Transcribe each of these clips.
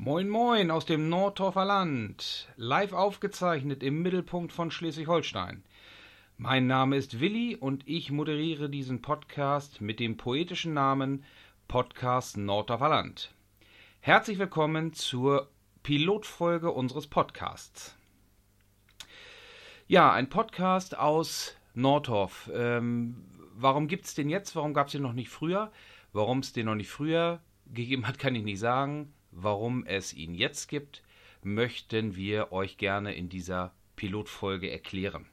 Moin Moin aus dem Nordorfer Land, live aufgezeichnet im Mittelpunkt von Schleswig-Holstein. Mein Name ist Willi und ich moderiere diesen Podcast mit dem poetischen Namen Podcast Nordorfer Land. Herzlich willkommen zur Pilotfolge unseres Podcasts. Ja, ein Podcast aus Nordhof. Ähm, warum gibt es den jetzt? Warum gab es den noch nicht früher? Warum es den noch nicht früher gegeben hat, kann ich nicht sagen. Warum es ihn jetzt gibt, möchten wir euch gerne in dieser Pilotfolge erklären.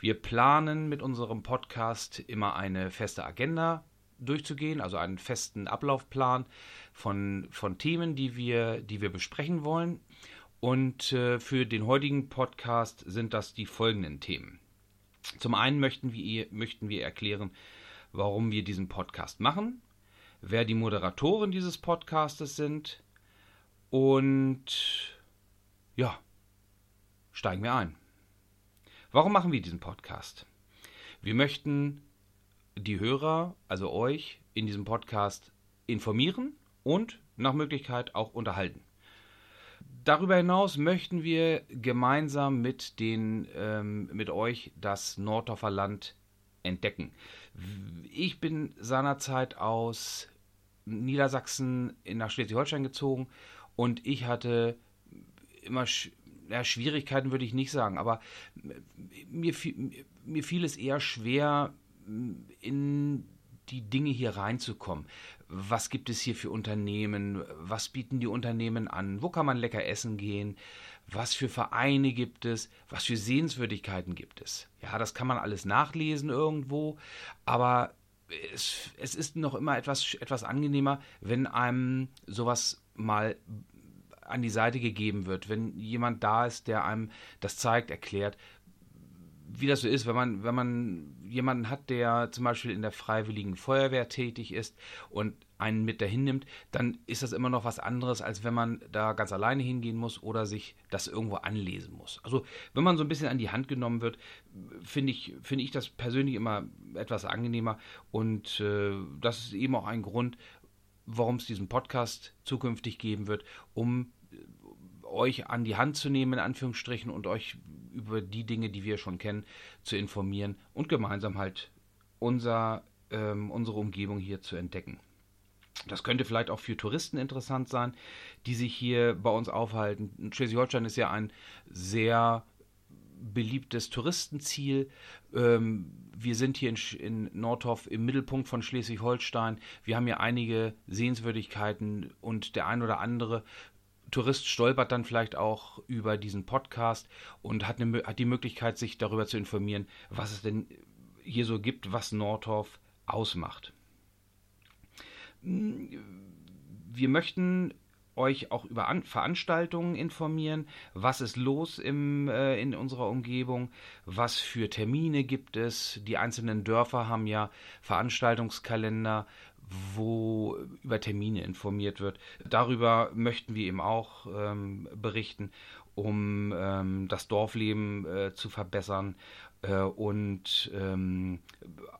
Wir planen mit unserem Podcast immer eine feste Agenda durchzugehen, also einen festen Ablaufplan von, von Themen, die wir, die wir besprechen wollen. Und äh, für den heutigen Podcast sind das die folgenden Themen. Zum einen möchten wir, möchten wir erklären, warum wir diesen Podcast machen, wer die Moderatoren dieses Podcastes sind und ja, steigen wir ein. Warum machen wir diesen Podcast? Wir möchten die Hörer, also euch, in diesem Podcast informieren und nach Möglichkeit auch unterhalten. Darüber hinaus möchten wir gemeinsam mit, den, ähm, mit euch das Nordorfer Land entdecken. Ich bin seinerzeit aus Niedersachsen nach Schleswig-Holstein gezogen und ich hatte immer ja, Schwierigkeiten, würde ich nicht sagen, aber mir, mir fiel es eher schwer, in die Dinge hier reinzukommen. Was gibt es hier für Unternehmen? Was bieten die Unternehmen an? Wo kann man lecker essen gehen? Was für Vereine gibt es? Was für Sehenswürdigkeiten gibt es? Ja, das kann man alles nachlesen irgendwo, aber es, es ist noch immer etwas, etwas angenehmer, wenn einem sowas mal an die Seite gegeben wird, wenn jemand da ist, der einem das zeigt, erklärt, wie das so ist, wenn man, wenn man jemanden hat, der zum Beispiel in der Freiwilligen Feuerwehr tätig ist und einen mit dahin nimmt, dann ist das immer noch was anderes, als wenn man da ganz alleine hingehen muss oder sich das irgendwo anlesen muss. Also wenn man so ein bisschen an die Hand genommen wird, finde ich, finde ich das persönlich immer etwas angenehmer und äh, das ist eben auch ein Grund, warum es diesen Podcast zukünftig geben wird, um euch an die Hand zu nehmen, in Anführungsstrichen, und euch über die Dinge, die wir schon kennen, zu informieren und gemeinsam halt unser, ähm, unsere Umgebung hier zu entdecken. Das könnte vielleicht auch für Touristen interessant sein, die sich hier bei uns aufhalten. Schleswig-Holstein ist ja ein sehr beliebtes Touristenziel. Ähm, wir sind hier in, in Nordhof im Mittelpunkt von Schleswig-Holstein. Wir haben hier einige Sehenswürdigkeiten und der ein oder andere Tourist stolpert dann vielleicht auch über diesen Podcast und hat, eine, hat die Möglichkeit, sich darüber zu informieren, was es denn hier so gibt, was Nordhof ausmacht. Wir möchten euch auch über An Veranstaltungen informieren, was ist los im, äh, in unserer Umgebung, was für Termine gibt es. Die einzelnen Dörfer haben ja Veranstaltungskalender, wo über Termine informiert wird. Darüber möchten wir eben auch ähm, berichten, um ähm, das Dorfleben äh, zu verbessern äh, und ähm,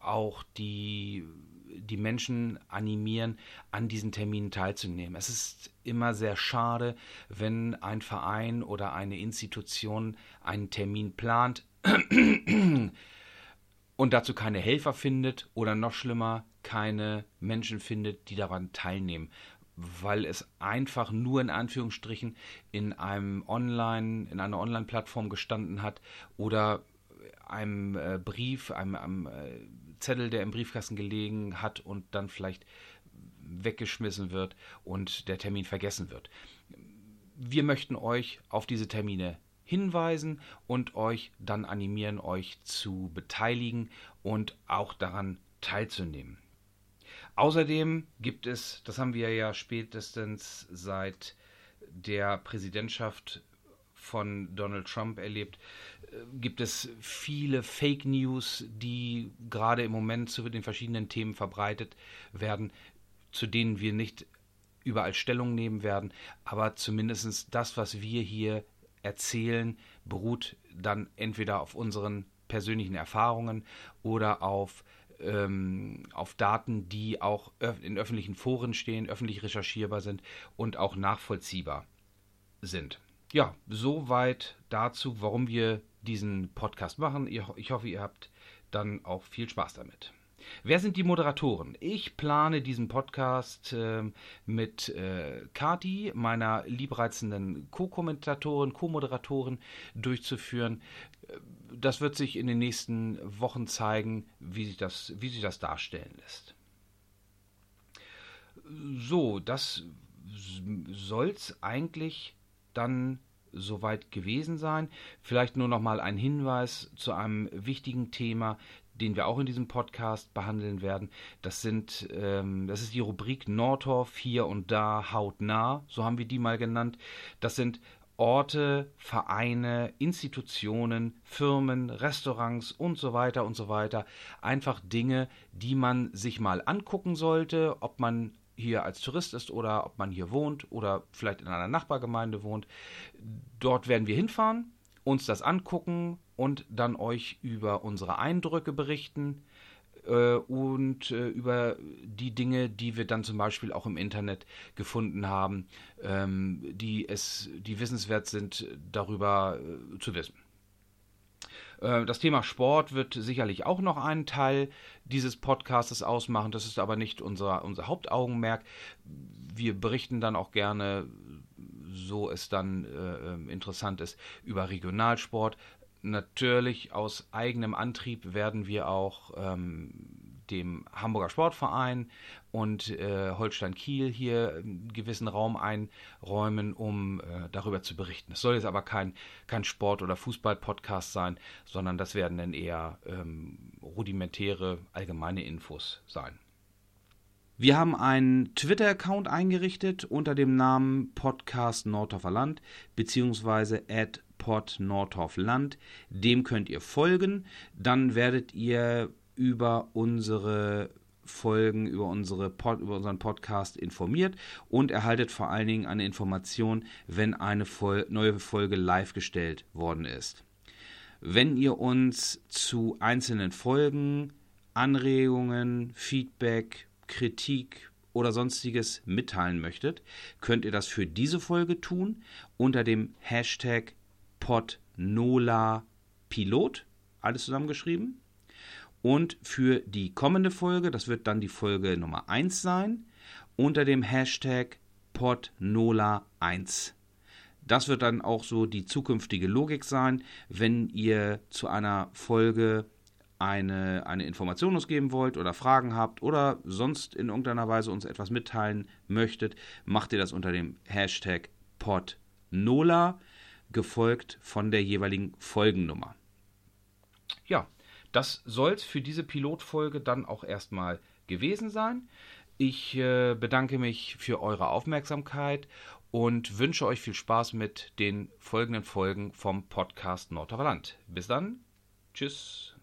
auch die, die Menschen animieren, an diesen Terminen teilzunehmen. Es ist immer sehr schade, wenn ein Verein oder eine Institution einen Termin plant und dazu keine Helfer findet oder noch schlimmer, keine Menschen findet, die daran teilnehmen, weil es einfach nur in Anführungsstrichen in einem Online, in einer Online-Plattform gestanden hat oder einem äh, Brief, einem, einem äh, Zettel, der im Briefkasten gelegen hat und dann vielleicht weggeschmissen wird und der Termin vergessen wird. Wir möchten euch auf diese Termine hinweisen und euch dann animieren, euch zu beteiligen und auch daran teilzunehmen. Außerdem gibt es, das haben wir ja spätestens seit der Präsidentschaft von Donald Trump erlebt, äh, gibt es viele Fake News, die gerade im Moment zu den verschiedenen Themen verbreitet werden, zu denen wir nicht überall Stellung nehmen werden, aber zumindest das, was wir hier erzählen, beruht dann entweder auf unseren persönlichen Erfahrungen oder auf ähm, auf Daten, die auch in öffentlichen Foren stehen, öffentlich recherchierbar sind und auch nachvollziehbar sind. Ja, soweit dazu, warum wir diesen Podcast machen. Ich hoffe, ihr habt dann auch viel Spaß damit. Wer sind die Moderatoren? Ich plane diesen Podcast äh, mit äh, Kati, meiner liebreizenden Co-Kommentatorin, Co-Moderatorin, durchzuführen. Das wird sich in den nächsten Wochen zeigen, wie sich das, wie sich das darstellen lässt. So, das soll es eigentlich dann soweit gewesen sein. Vielleicht nur noch mal ein Hinweis zu einem wichtigen Thema, den wir auch in diesem Podcast behandeln werden. Das sind, ähm, das ist die Rubrik Nordorf hier und da hautnah, so haben wir die mal genannt. Das sind Orte, Vereine, Institutionen, Firmen, Restaurants und so weiter und so weiter. Einfach Dinge, die man sich mal angucken sollte, ob man hier als Tourist ist oder ob man hier wohnt oder vielleicht in einer Nachbargemeinde wohnt. Dort werden wir hinfahren, uns das angucken und dann euch über unsere Eindrücke berichten äh, und äh, über die Dinge, die wir dann zum Beispiel auch im Internet gefunden haben, ähm, die es, die wissenswert sind, darüber äh, zu wissen. Äh, das Thema Sport wird sicherlich auch noch einen Teil dieses Podcasts ausmachen. Das ist aber nicht unser, unser Hauptaugenmerk. Wir berichten dann auch gerne, so es dann äh, ähm, interessant ist, über Regionalsport. Natürlich aus eigenem Antrieb werden wir auch ähm, dem Hamburger Sportverein und äh, Holstein Kiel hier einen gewissen Raum einräumen, um äh, darüber zu berichten. Es soll jetzt aber kein, kein Sport- oder Fußball-Podcast sein, sondern das werden dann eher ähm, rudimentäre allgemeine Infos sein. Wir haben einen Twitter-Account eingerichtet unter dem Namen Podcast Nordhoffer Land beziehungsweise at pod Nordhoff Land. Dem könnt ihr folgen. Dann werdet ihr über unsere Folgen, über, unsere Pod, über unseren Podcast informiert und erhaltet vor allen Dingen eine Information, wenn eine Vol neue Folge live gestellt worden ist. Wenn ihr uns zu einzelnen Folgen Anregungen, Feedback, Kritik oder sonstiges mitteilen möchtet, könnt ihr das für diese Folge tun unter dem Hashtag PodNolaPilot, alles zusammengeschrieben. Und für die kommende Folge, das wird dann die Folge Nummer 1 sein, unter dem Hashtag PodNola1. Das wird dann auch so die zukünftige Logik sein, wenn ihr zu einer Folge eine, eine Information uns geben wollt oder Fragen habt oder sonst in irgendeiner Weise uns etwas mitteilen möchtet, macht ihr das unter dem Hashtag PodNola, gefolgt von der jeweiligen Folgennummer. Ja, das soll es für diese Pilotfolge dann auch erstmal gewesen sein. Ich äh, bedanke mich für eure Aufmerksamkeit und wünsche euch viel Spaß mit den folgenden Folgen vom Podcast Nordhauerland. Bis dann. Tschüss.